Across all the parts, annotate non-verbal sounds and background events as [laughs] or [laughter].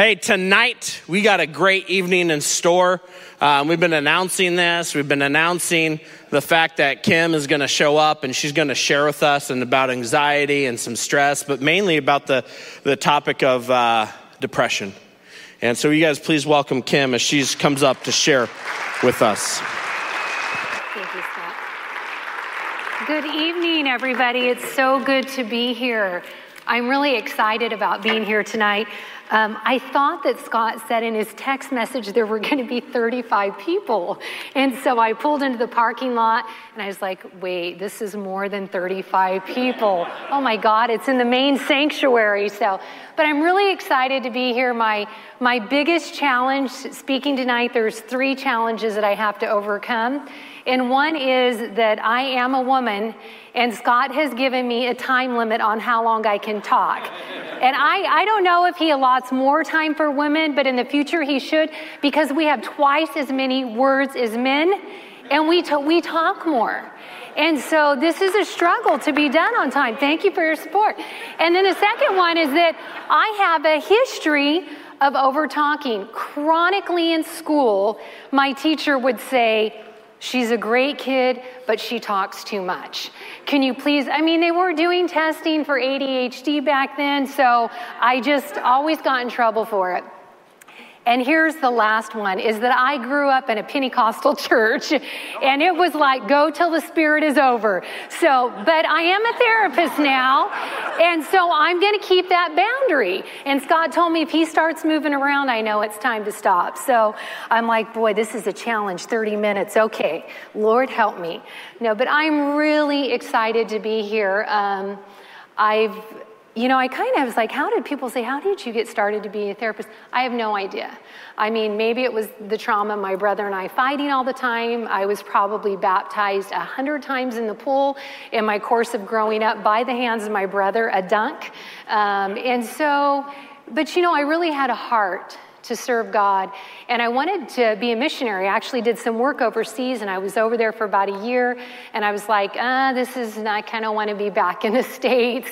Hey, tonight we got a great evening in store. Um, we've been announcing this. We've been announcing the fact that Kim is going to show up and she's going to share with us and about anxiety and some stress, but mainly about the, the topic of uh, depression. And so, you guys, please welcome Kim as she comes up to share with us. Thank you, Scott. Good evening, everybody. It's so good to be here. I'm really excited about being here tonight. Um, I thought that Scott said in his text message there were going to be 35 people. And so I pulled into the parking lot and I was like, wait, this is more than 35 people. Oh my God, it's in the main sanctuary. So, but I'm really excited to be here. My, my biggest challenge speaking tonight, there's three challenges that I have to overcome. And one is that I am a woman, and Scott has given me a time limit on how long I can talk. And I, I don't know if he allots more time for women, but in the future he should, because we have twice as many words as men, and we, t- we talk more. And so this is a struggle to be done on time. Thank you for your support. And then the second one is that I have a history of over talking. Chronically in school, my teacher would say, She's a great kid, but she talks too much. Can you please? I mean, they were doing testing for ADHD back then, so I just always got in trouble for it. And here's the last one is that I grew up in a Pentecostal [laughs] church and it was like go till the spirit is over. So, but I am a therapist now. And so I'm going to keep that boundary. And Scott told me if he starts moving around, I know it's time to stop. So I'm like, boy, this is a challenge 30 minutes. Okay, Lord help me. No, but I'm really excited to be here. Um, I've you know, I kind of was like, how did people say, how did you get started to be a therapist? I have no idea. I mean, maybe it was the trauma, my brother and I fighting all the time. I was probably baptized a hundred times in the pool in my course of growing up by the hands of my brother, a dunk. Um, and so, but you know, I really had a heart to serve God. And I wanted to be a missionary. I actually did some work overseas, and I was over there for about a year. And I was like, ah, this is, I kind of want to be back in the [laughs] States.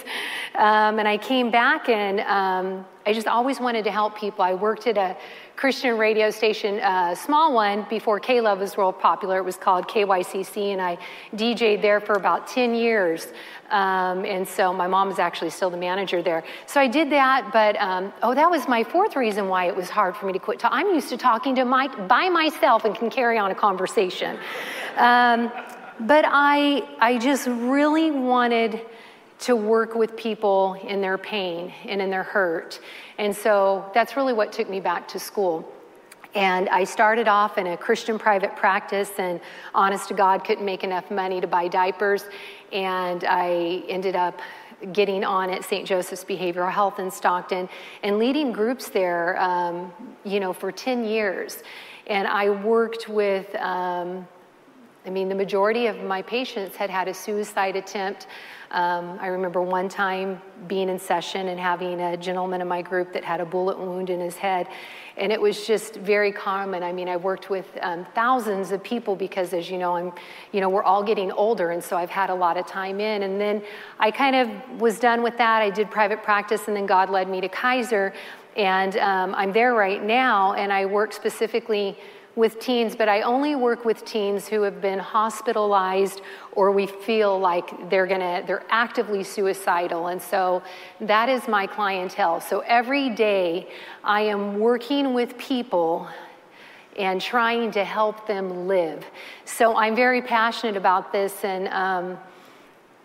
Um, and I came back, and um, I just always wanted to help people. I worked at a Christian radio station, a uh, small one, before K Love was real popular. It was called KYCC, and I DJ'd there for about 10 years. Um, and so my mom is actually still the manager there. So I did that, but um, oh, that was my fourth reason why it was hard for me to quit. I'm used to talking to my, by myself and can carry on a conversation. Um, but I, I just really wanted to work with people in their pain and in their hurt. And so that's really what took me back to school. And I started off in a Christian private practice, and honest to God, couldn't make enough money to buy diapers. And I ended up getting on at St. Joseph's Behavioral Health in Stockton and leading groups there, um, you know, for 10 years. And I worked with, um, I mean, the majority of my patients had had a suicide attempt. Um, I remember one time being in session and having a gentleman in my group that had a bullet wound in his head. And it was just very common. I mean, I worked with um, thousands of people because, as you know, I'm, you know, we're all getting older, and so I've had a lot of time in. And then I kind of was done with that. I did private practice, and then God led me to Kaiser, and um, I'm there right now, and I work specifically with teens, but I only work with teens who have been hospitalized or we feel like they're gonna, they're actively suicidal. And so that is my clientele. So every day I am working with people and trying to help them live. So I'm very passionate about this and um,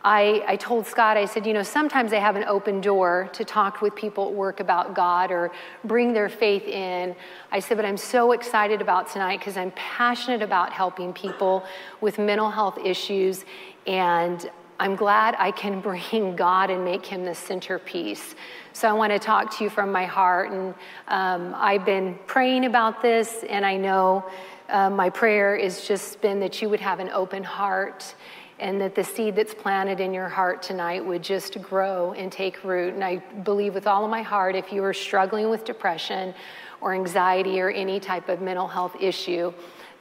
I, I, told Scott, I said, you know, sometimes I have an open door to talk with people at work about God or bring their faith in. I said, but I'm so excited about tonight because I'm passionate about helping people with mental health issues. And I'm glad I can [laughs] bring God and make him the centerpiece. So I want to talk to you from my heart. And um, I've been praying about this, and I know uh, my prayer has just been that you would have an open heart and that the seed that's planted in your heart tonight would just grow and take root. And I believe with all of my heart, if you are struggling with depression or anxiety or any type of mental health issue,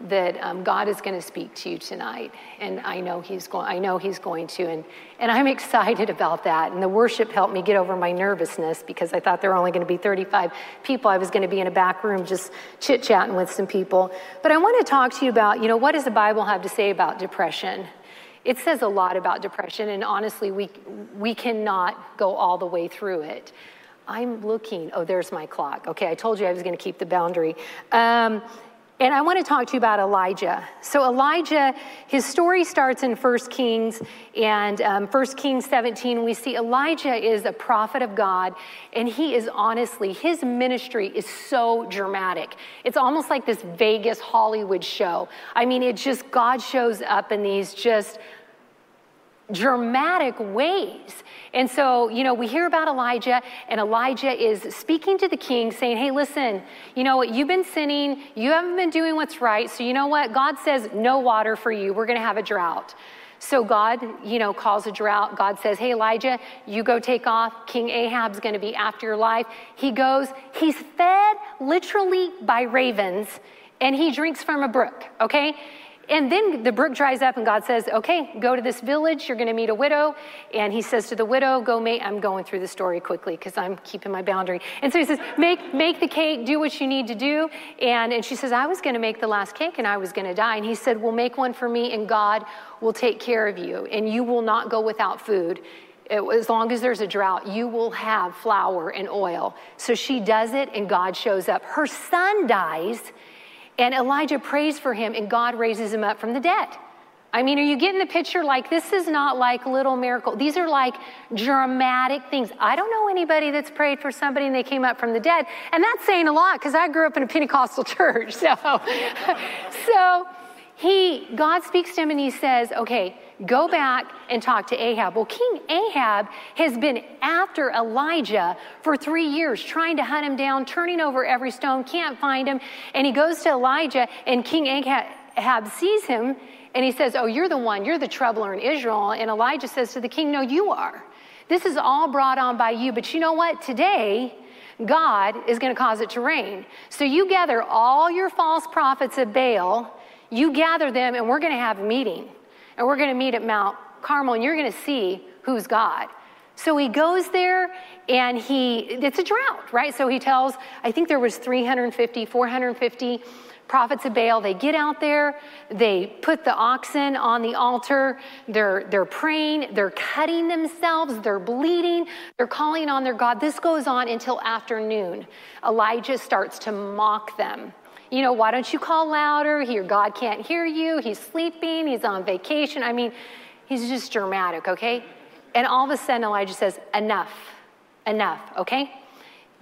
that um, God is going to speak to you tonight, and I know He's going. I know He's going to, and and I'm [laughs] excited about that. And the worship helped me get over my nervousness because I thought there were only going to be 35 people. I was going to be in a back room just chit chatting with some people. But I want to talk to you about, you know, what does the Bible have to say about depression? It says a lot about depression, and honestly, we we cannot go all the way through it. I'm looking. Oh, there's my clock. Okay, I told you I was going to keep the boundary. Um, and I want to talk to you about Elijah. So, Elijah, his story starts in 1 Kings, and um, 1 Kings 17, we see Elijah is a prophet of God, and he is honestly, his ministry is so dramatic. It's almost like this Vegas Hollywood show. I mean, it just, God shows up in these just dramatic ways. And so, you know, we hear about Elijah, and Elijah is speaking to the king, saying, Hey, listen, you know what? You've been sinning. You haven't been doing what's right. So, you know what? God says, No water for you. We're going to have a drought. So God, you know, calls a drought. God says, Hey, Elijah, you go take off. King Ahab's going to be after your life. He goes, he's fed literally by ravens, and he drinks from a brook, okay? And then the brook dries up, and God says, Okay, go to this village. You're going to meet a widow. And he says to the widow, Go mate. I'm going through the story quickly because I'm keeping my boundary. And so he says, make, make the cake, do what you need to do. And, and she says, I was going to make the last cake and I was going to die. And he said, Well, make one for me, and God will take care of you, and you will not go without food. As long as there's a drought, you will have flour and oil. So she does it, and God shows up. Her son dies and Elijah prays for him, and God raises him up from the dead. I mean, are you getting the picture? Like, this is not like little miracle. These are like dramatic things. I don't know anybody that's prayed for somebody and they came up from the dead. And that's saying a lot because I grew up in a Pentecostal [laughs] church. So, [laughs] so he, God speaks to him and he says, okay, Go back and talk to Ahab. Well, King Ahab has been after Elijah for three years, trying to hunt him down, turning over every stone, can't find him. And he goes to Elijah, and King Ahab sees him, and he says, Oh, you're the one, you're the troubler in Israel. And Elijah says to the king, No, you are. This is all brought on by you. But you know what? Today, God is going to cause it to rain. So you gather all your false prophets of Baal, you gather them, and we're going to have a meeting and we're going to meet at Mount Carmel, and you're going to see who's God. So he goes there and he, it's a drought, right? So he tells, I think there was 350, 450 prophets of Baal. They get out there, they put the oxen on the altar, they're, they're praying, they're cutting themselves, they're bleeding, they're calling on their God. This goes on until afternoon. Elijah starts to mock them you know, why don't you call louder? Here, God can't hear you. He's sleeping. He's on vacation. I mean, he's just dramatic, okay? And all of a sudden, Elijah says, Enough, enough, okay?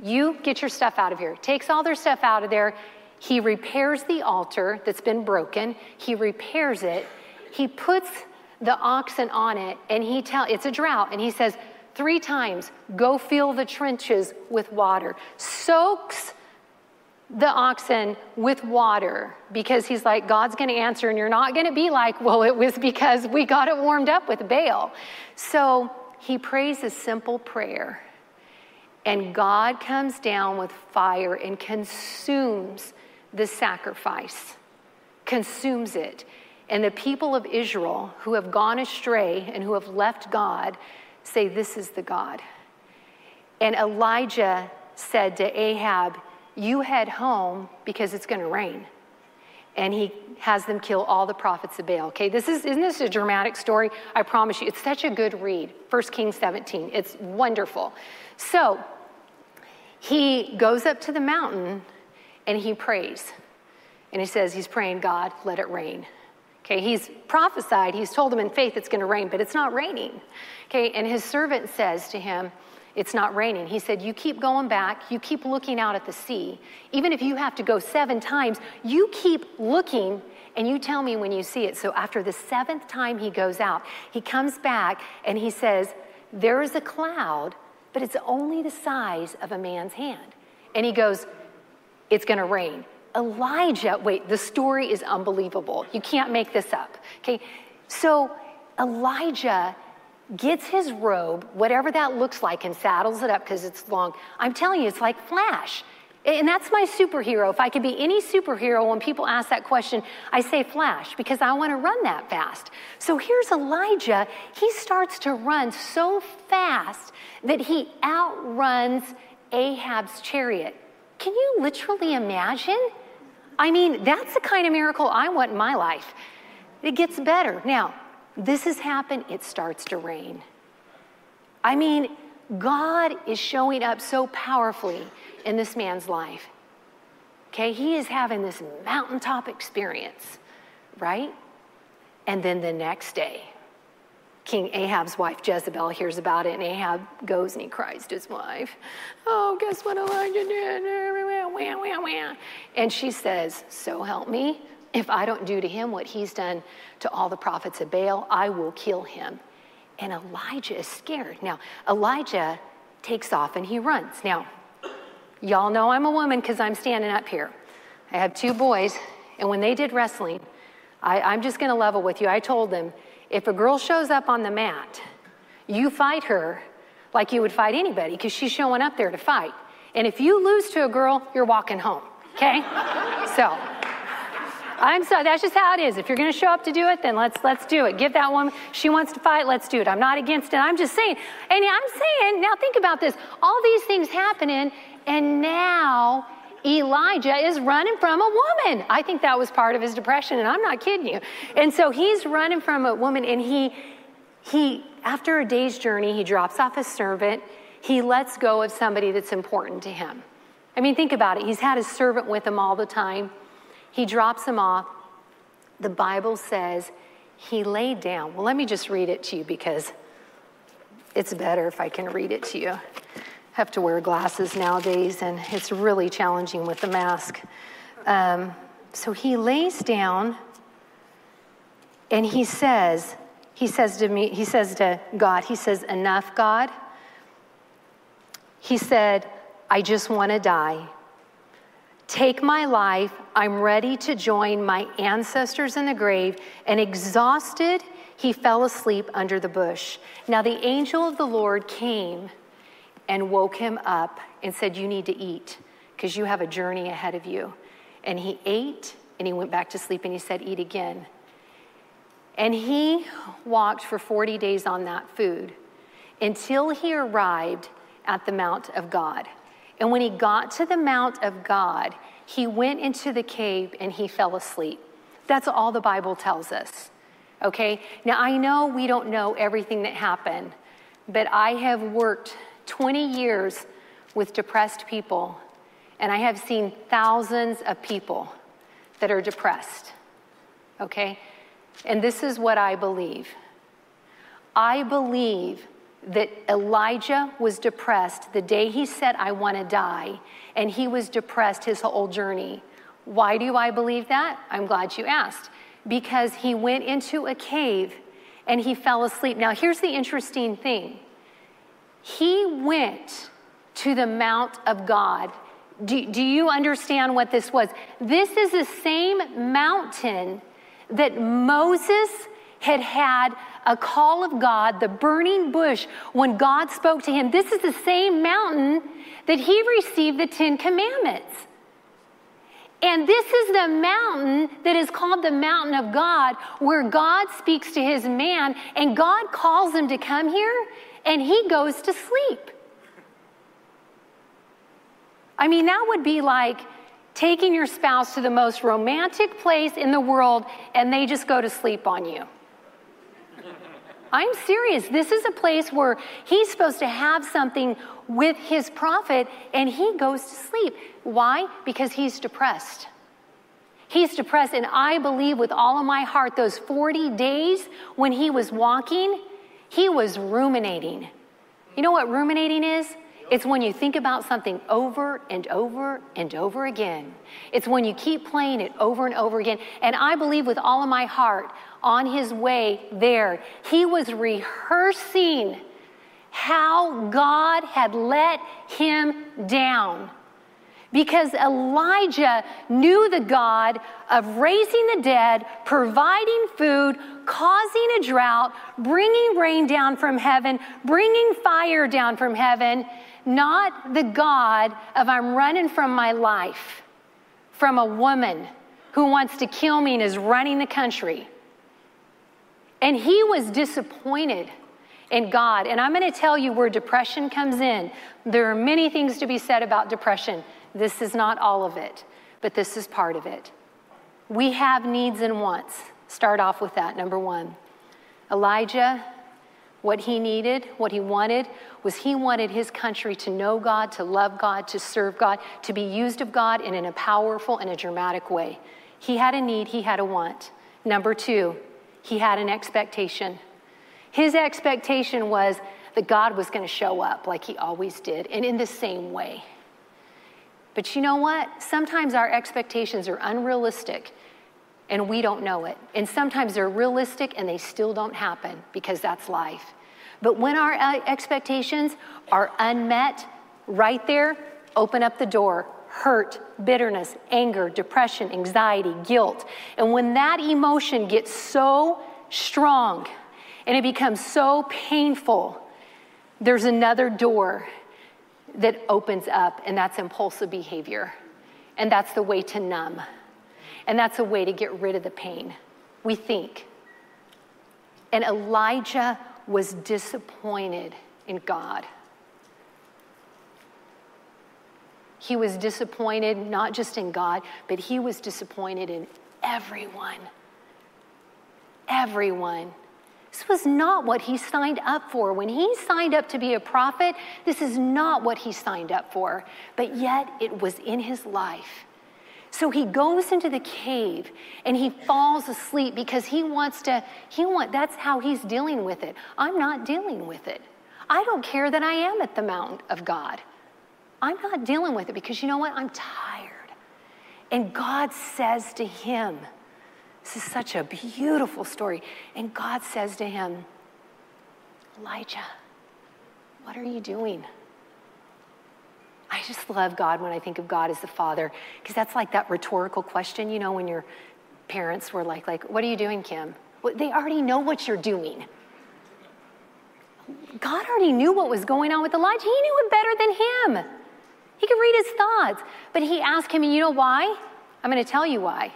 You get your stuff out of here. Takes all their stuff out of there. He repairs the altar that's been broken. He repairs it. He puts the oxen on it, and he tell it's a drought, and he says three times, "Go fill the trenches with water." Soaks the oxen with water because he's like, God's going to answer, and you're not going to be like, well, it was because we got it warmed up with Baal. So he prays a simple prayer, and God comes down with fire and consumes the sacrifice, consumes it. And the people of Israel who have gone astray and who have left God say, This is the God. And Elijah said to Ahab, you head home because it's going to rain. And he has them kill all the prophets of Baal. Okay, this is, isn't this a dramatic story? I promise you, it's such a good read. 1 Kings 17. It's wonderful. So he goes up to the mountain and he prays. And he says, He's praying, God, let it rain. Okay, he's prophesied, he's told them in faith it's going to rain, but it's not raining. Okay, and his servant says to him, it's not raining. He said, You keep going back, you keep looking out at the sea. Even if you have to go seven times, you keep looking and you tell me when you see it. So after the seventh time he goes out, he comes back and he says, There is a cloud, but it's only the size of a man's hand. And he goes, It's gonna rain. Elijah, wait, the story is unbelievable. You can't make this up. Okay, so Elijah gets his robe, whatever that looks like, and saddles it up because it's long. I'm telling you, it's like Flash. And that's my superhero. If I could be any superhero, when people ask that question, I say Flash because I want to run that fast. So here's Elijah. He starts to run so fast that he outruns Ahab's chariot. Can you literally imagine? I mean, that's the kind of miracle I want in my life. It gets better. Now, this has happened, it starts to rain. I mean, God is showing up so powerfully in this man's life. Okay, he is having this mountaintop experience, right? And then the next day, King Ahab's wife Jezebel hears about it, and Ahab goes and he cries to his wife, Oh, guess what Elijah did? And she says, So help me. If I don't do to him what he's done to all the prophets of Baal, I will kill him. And Elijah is scared. Now, Elijah takes off and he runs. Now, y'all know I'm a woman because I'm standing up here. I have two boys, and when they did wrestling, I, I'm just going to level with you. I told them, if a girl shows up on the mat, you fight her like you would fight anybody because she's showing up there to fight. And if you lose to a girl, you're walking home, okay? so, I'm sorry, that's just how it is. If you're going to show up to do it, then let's let's do it. Give that woman, she wants to fight, let's do it. I'm not against it. I'm just saying. And I'm saying, now think about this. All these things happening, and now Elijah is running from a woman. I think that was part of his depression, and I'm not kidding you. And so he's running from a woman, and he, he, after a day's journey, he drops off his servant. He lets go of somebody that's important to him. I mean, think about it. He's had his servant with him all the time. He drops him off. The Bible says he laid down. Well, let me just read it to you because it's better if I can read it to you I have to wear glasses nowadays, and it's really challenging with the mask. Um, so he lays down and he says, he says to me, he says to God, he says, Enough, God. He said, I just want to die. Take my life. I'm ready to join my ancestors in the grave. And exhausted, he fell asleep under the bush. Now the angel of the Lord came and woke him up and said, You need to eat because you have a journey ahead of you. And he ate and he went back to sleep and he said, Eat again. And he walked for 40 days on that food until he arrived at the Mount of God. And when he got to the Mount of God, he went into the cave and he fell asleep. That's all the Bible tells us. Okay? Now, I know we don't know everything that happened, but I have worked 20 years with depressed people, and I have seen thousands of people that are depressed. Okay? And this is what I believe I believe that Elijah was depressed the day he said, I want to die, and he was depressed his whole journey. Why do I believe that? I'm glad you asked. Because he went into a cave and he fell asleep. Now, here's the interesting thing he went to the Mount of God. Do, do, you understand what this was? This is the same mountain that Moses had had a call of God, the burning bush, when God spoke to him. This is the same mountain that he received the Ten Commandments. And this is the mountain that is called the mountain of God, where God speaks to his man, and God calls him to come here and he goes to sleep. I mean, that would be like taking your spouse to the most romantic place in the world and they just go to sleep on you. I'm serious. This is a place where he's supposed to have something with his prophet and he goes to sleep. Why? Because he's depressed. He's depressed, and I believe with all of my heart, those 40 days when he was walking, he was ruminating. You know what ruminating is? It's when you think about something over and over and over again. It's when you keep playing it over and over again. And I believe with all of my heart, on his way there, he was rehearsing how God had let him down. because Elijah knew the God of raising the dead, providing food, causing a drought, bringing rain down from heaven, bringing fire down from heaven, not the God of I'm running from my life, from a woman who wants to kill me and is running the country. And he was disappointed in God. And I'm going to tell you where depression comes in. There are many things to be said about depression. This is not all of it, but this is part of it. We have needs and wants. Start off with that, number one. Elijah, what he needed, what he wanted, was he wanted his country to know God, to love God, to serve God, to be used of God in a powerful and a dramatic way. He had a need, he had a want. Number two, he had an expectation. His expectation was that God was going to show up like he always did and in the same way. But you know what? Sometimes our expectations are unrealistic and we don't know it. And sometimes they're realistic and they still don't happen because that's life. But when our uh, expectations are unmet, right there, open up the door. Hurt, bitterness, anger, depression, anxiety, guilt. And when that emotion gets so strong and it becomes so painful, there's another door that opens up, and that's impulsive behavior. And that's the way to numb. And that's a way to get rid of the pain. We think. And Elijah was disappointed in God. He was disappointed not just in God, but he was disappointed in everyone. Everyone. This was not what he signed up for. When he signed up to be a prophet, this is not what he signed up for, but yet it was in his life. So he goes into the cave and he falls asleep because he wants to, he want, that's how he's dealing with it. I'm not dealing with it. I don't care that I am at the mount of God. I'm not dealing with it because you know what? I'm tired. And God says to him, this is such a beautiful story. And God says to him, Elijah, what are you doing? I just love God when I think of God as the Father, because that's like that rhetorical question, you know, when your parents were like, like, what are you doing, Kim? Well, they already know what you're doing. God already knew what was going on with Elijah. He knew it better than him. He could read his thoughts. But he asked him, and you know why? I'm going to tell you why.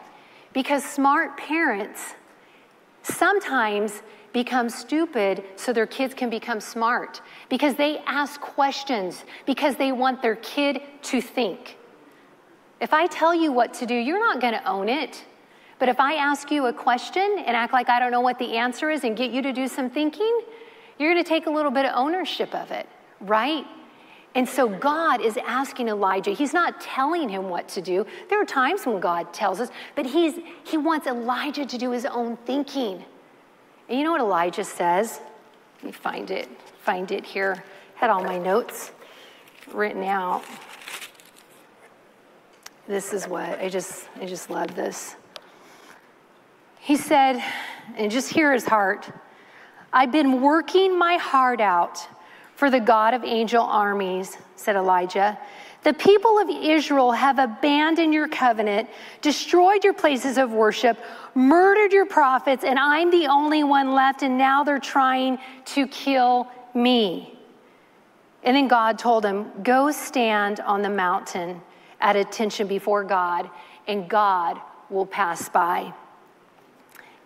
Because smart parents sometimes become stupid so their kids can become smart. Because they ask questions, because they want their kid to think. If I tell you what to do, you're not going to own it. But if I ask you a question and act like I don't know what the answer is and get you to do some thinking, you're going to take a little bit of ownership of it, right? And so God is asking Elijah, he's not telling him what to do. There are times when God tells us, but he's, he wants Elijah to do his own thinking. And you know what Elijah says? Let me find it, find it here. Had all my notes written out. This is what I just I just love this. He said, and just hear his heart. I've been working my heart out for the God of angel armies, said Elijah. The people of Israel have abandoned your covenant, destroyed your places of worship, murdered your prophets, and I'm the only one left, and now they're trying to kill me. And then God told him, Go stand on the mountain at attention before God, and God will pass by.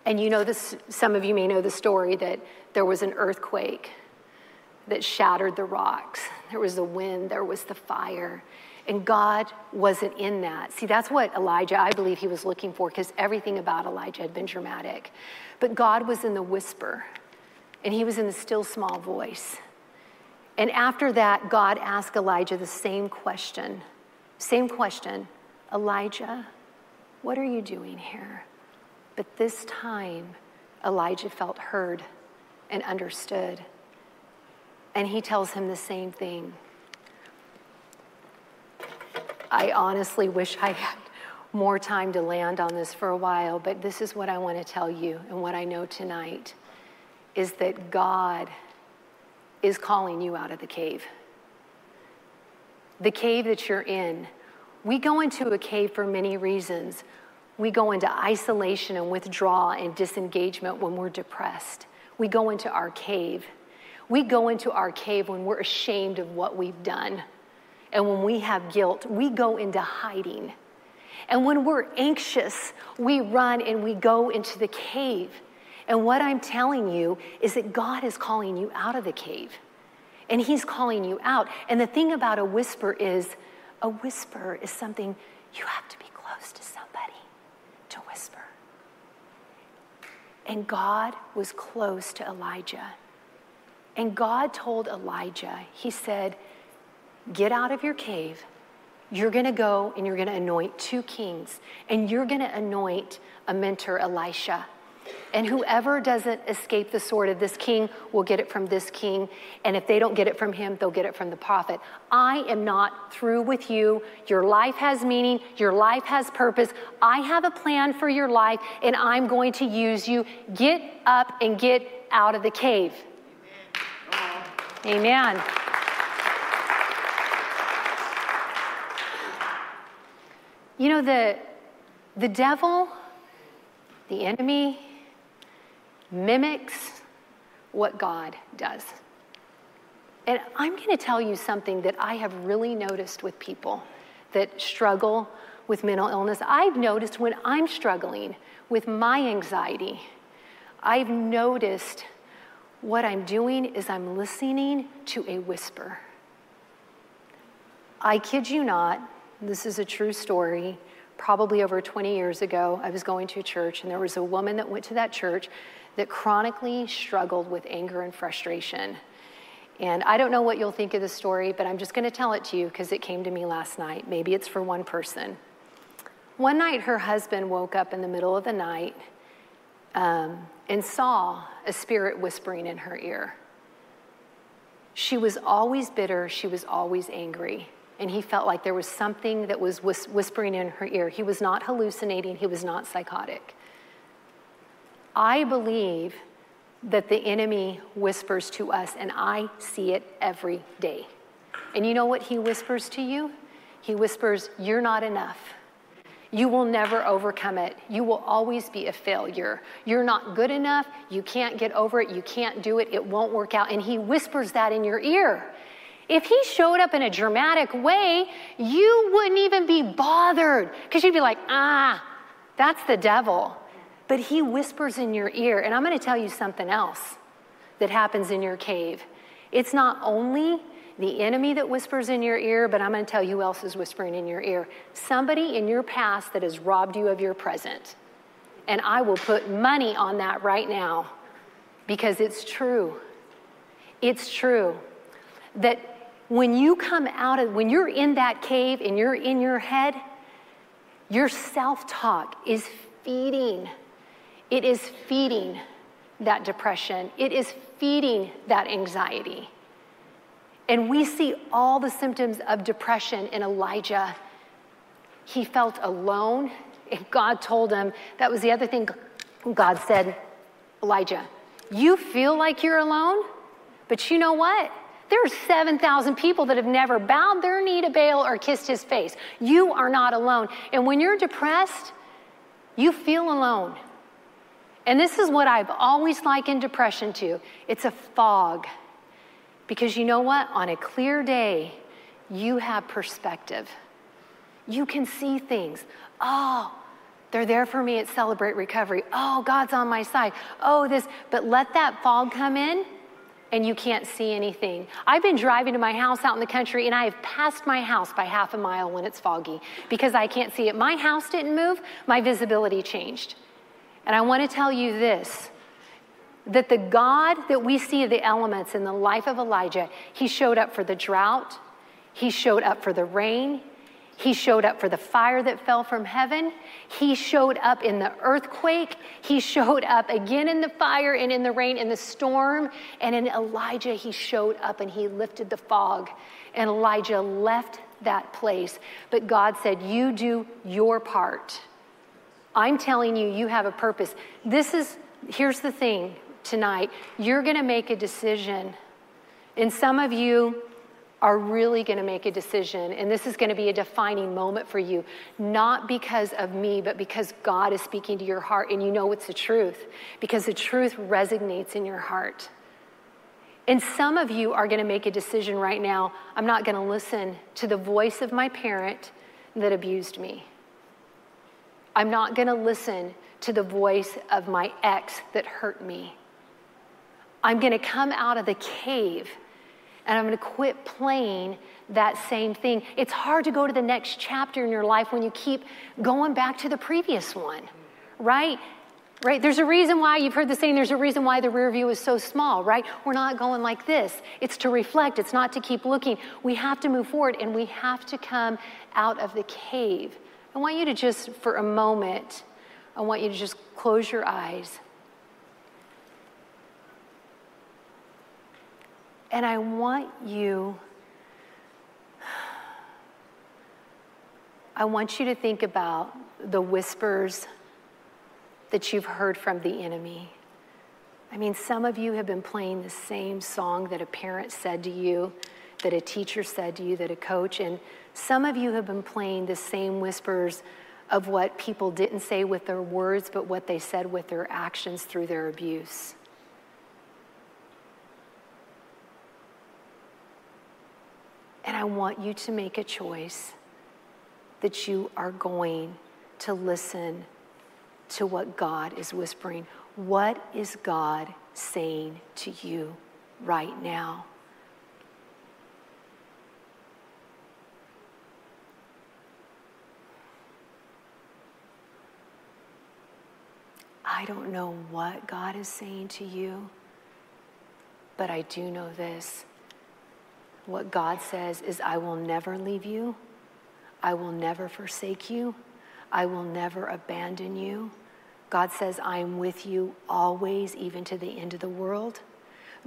And you know this, some of you may know the story that there was an earthquake that shattered the rocks. There was the wind, there was the fire. And God wasn't in that. See, that's what Elijah, I believe he was looking for because everything about Elijah had been dramatic. But God was in the whisper, and he was in the still small voice. And after that, God asked Elijah the same question. Same question Elijah, what are you doing here? But this time, Elijah felt heard and understood. And he tells him the same thing. I honestly wish I had more time to land on this for a while, but this is what I want to tell you and what I know tonight is that God is calling you out of the cave. The cave that you're in We go into a cave for many reasons. We go into isolation and withdrawal and disengagement when we're depressed. We go into our cave. We go into our cave when we're ashamed of what we've done. And when we have guilt, we go into hiding. And when we're anxious, we run and we go into the cave. And what I'm telling you is that God is calling you out of the cave. And He's calling you out. And the thing about a whisper is a whisper is something you have to be close to somebody to whisper. And God was close to Elijah. And God told Elijah, He said, Get out of your cave. You're going to go and you're going to anoint two kings, and you're going to anoint a mentor, Elisha. And whoever doesn't escape the sword of this king will get it from this king. And if they don't get it from him, they'll get it from the prophet. I am not through with you. Your life has meaning, your life has purpose. I have a plan for your life, and I'm going to use you. Get up and get out of the cave. Amen. You know, the, the devil, the enemy, mimics what God does. And I'm going to tell you something that I have really noticed with people that struggle with mental illness. I've noticed when I'm struggling with my anxiety, I've noticed what I'm doing is I'm listening to a whisper. I kid you not, this is a true story. Probably over 20 years ago, I was going to a church, and there was a woman that went to that church that chronically struggled with anger and frustration. And I don't know what you'll think of the story, but I'm just going to tell it to you because it came to me last night. Maybe it's for one person. One night, her husband woke up in the middle of the night um, and saw a spirit whispering in her ear. She was always bitter, she was always angry and he felt like there was something that was whis- whispering in her ear. He was not hallucinating, he was not psychotic. I believe that the enemy whispers to us, and I see it every day. And you know what he whispers to you? He whispers, You're not enough. You will never overcome it. You will always be a failure. You're not good enough. You can't get over it. You can't do it. It won't work out. And he whispers that in your ear. If he showed up in a dramatic way, you wouldn't even be bothered because you'd be like, ah, that's the devil. But he whispers in your ear. And I'm going to tell you something else that happens in your cave. It's not only the enemy that whispers in your ear, but I'm going to tell you who else is whispering in your ear. Somebody in your past that has robbed you of your present. And I will put money on that right now because it's true. It's true that when you come out of, when you're in that cave and you're in your head, your self talk is feeding. It is feeding that depression. It is feeding that anxiety. And we see all the symptoms of depression in Elijah. He felt alone. And God told him, that was the other thing God said, Elijah, you feel like you're alone, but you know what? There are 7,000 people that have never bowed their knee to Baal or kissed his face. You are not alone. And when you're depressed, you feel alone. And this is what I've always likened depression to it's a fog. Because you know what? On a clear day, you have perspective. You can see things. Oh, they're there for me at Celebrate Recovery. Oh, God's on my side. Oh, this. But let that fog come in and you can't see anything. I've been driving to my house out in the country and I have passed my house by half a mile when it's foggy because I can't see it. My house didn't move, my visibility changed. And I want to tell you this that the God that we see the elements in the life of Elijah, he showed up for the drought, he showed up for the rain, he showed up for the fire that fell from heaven. He showed up in the earthquake. He showed up again in the fire and in the rain, in the storm. And in Elijah, he showed up and he lifted the fog. And Elijah left that place. But God said, You do your part. I'm telling you, you have a purpose. This is, here's the thing tonight you're going to make a decision. And some of you, are really going to make a decision, and this is going to be a defining moment for you, not because of me, but because God is speaking to your heart and you know it's the truth, because the truth resonates in your heart. And some of you are going to make a decision right now I'm not going to listen to the voice of my parent that abused me. I'm not going to listen to the voice of my ex that hurt me. I'm going to come out of the cave and I'm going to quit playing that same thing. It's hard to go to the next chapter in your life when you keep going back to the previous one, right? Right? There's a reason why you've heard the saying, there's a reason why the rear view is so small, right? We're not going like this. It's to reflect, it's not to keep looking. We have to move forward and we have to come out of the cave. I want you to just, for a moment, I want you to just close your eyes. And I want you, I want you to think about the whispers that you've heard from the enemy. I mean, some of you have been playing the same song that a parent said to you, that a teacher said to you, that a coach, and some of you have been playing the same whispers of what people didn't say with their words, but what they said with their actions through their abuse. And I want you to make a choice that you are going to listen to what God is whispering. What is God saying to you right now? I don't know what God is saying to you, but I do know this what God says is, I will never leave you, I will never forsake you, I will never abandon you. God says, I am with you always, even to the end of the world.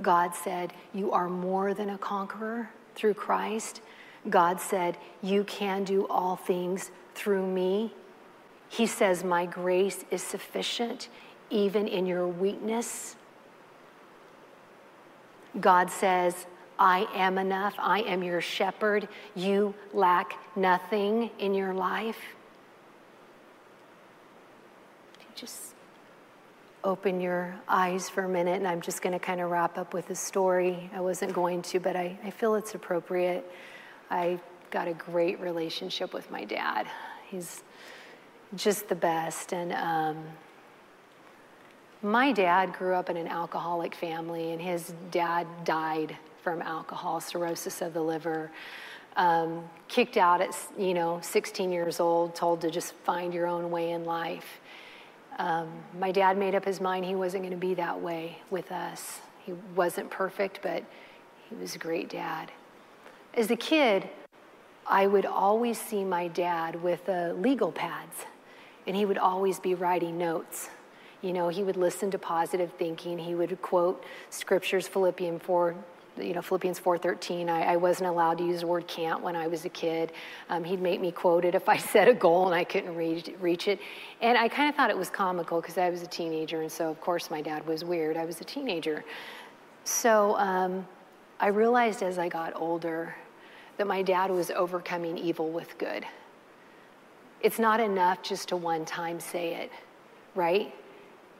God said, You are more than a conqueror through Christ. God said, You can do all things through me. He says, My grace is sufficient even in your weakness. God says, I am enough. I am your shepherd. You lack nothing in your life. Just open your eyes for a minute, and I'm just going to kind of wrap up with a story. I wasn't going to, but I, I feel it's appropriate. I got a great relationship with my dad. He's just the best. And um, my dad grew up in an alcoholic family, and his dad died from alcohol, cirrhosis of the liver. Um, kicked out at you know 16 years old, told to just find your own way in life. Um, my dad made up his mind he wasn't going to be that way with us. He wasn't perfect, but he was a great dad. As a kid, I would always see my dad with uh, legal pads, and he would always be writing notes. You know, he would listen to positive thinking. He would quote scriptures, Philippians 4, you know, Philippians 4.13, I, I, wasn't allowed to use the word can't when I was a kid. Um, he'd make me quote it if I [laughs] set a goal and I couldn't reach, reach it. And I kind of thought it was comical because I was a teenager, and so of course my dad was weird. I was a teenager. So um, I realized as I got older that my dad was overcoming evil with good. It's not enough just to one time say it, right?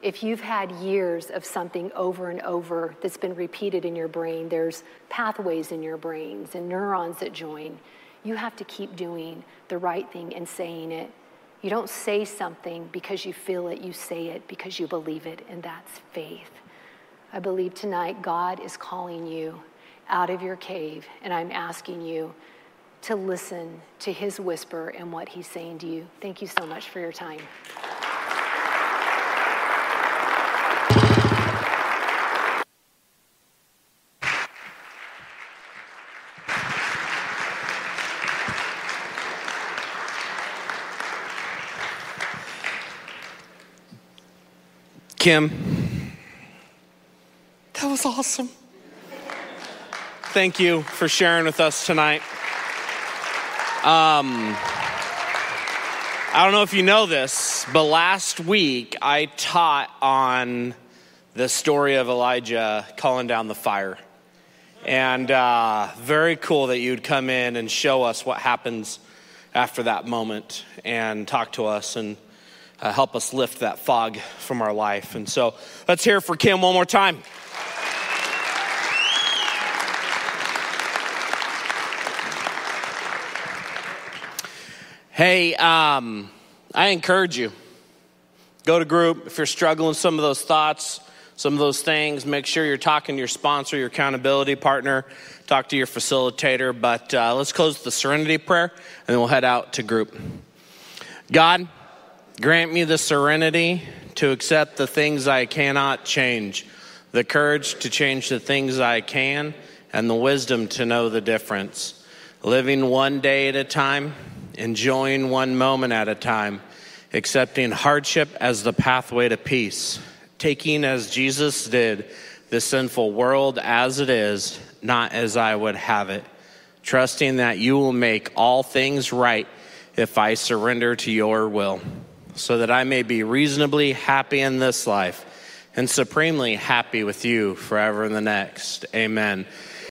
If you've had years of something over and over that's been repeated in your brain, there's pathways in your brains and neurons that join. You have to keep doing the right thing and saying it. You don't say something because you feel it, you say it because you believe it, and that's faith. I believe tonight God is calling you out of your cave, and I'm asking you to listen to his whisper and what he's saying to you. Thank you so much for your time. Kim, that was awesome. Thank you for sharing with us tonight. Um, I don't know if you know this, but last week I taught on the story of Elijah calling down the fire. And uh, very cool that you'd come in and show us what happens after that moment and talk to us and uh, help us lift that fog from our life. And so let's hear for Kim one more time. Hey, um, I encourage you. Go to group. If you're struggling some of those thoughts, some of those things, make sure you're talking to your sponsor, your accountability partner, talk to your facilitator. But uh, let's close the serenity prayer, and then we'll head out to group. God, grant me the serenity to accept the things I cannot change, the courage to change the things I can, and the wisdom to know the difference. Living one day at a time enjoying one moment at a time, accepting hardship as the pathway to peace, taking as Jesus did the sinful world as it is, not as I would have it, trusting that you will make all things right if I surrender to your will, so that I may be reasonably happy in this life and supremely happy with you forever in the next. Amen.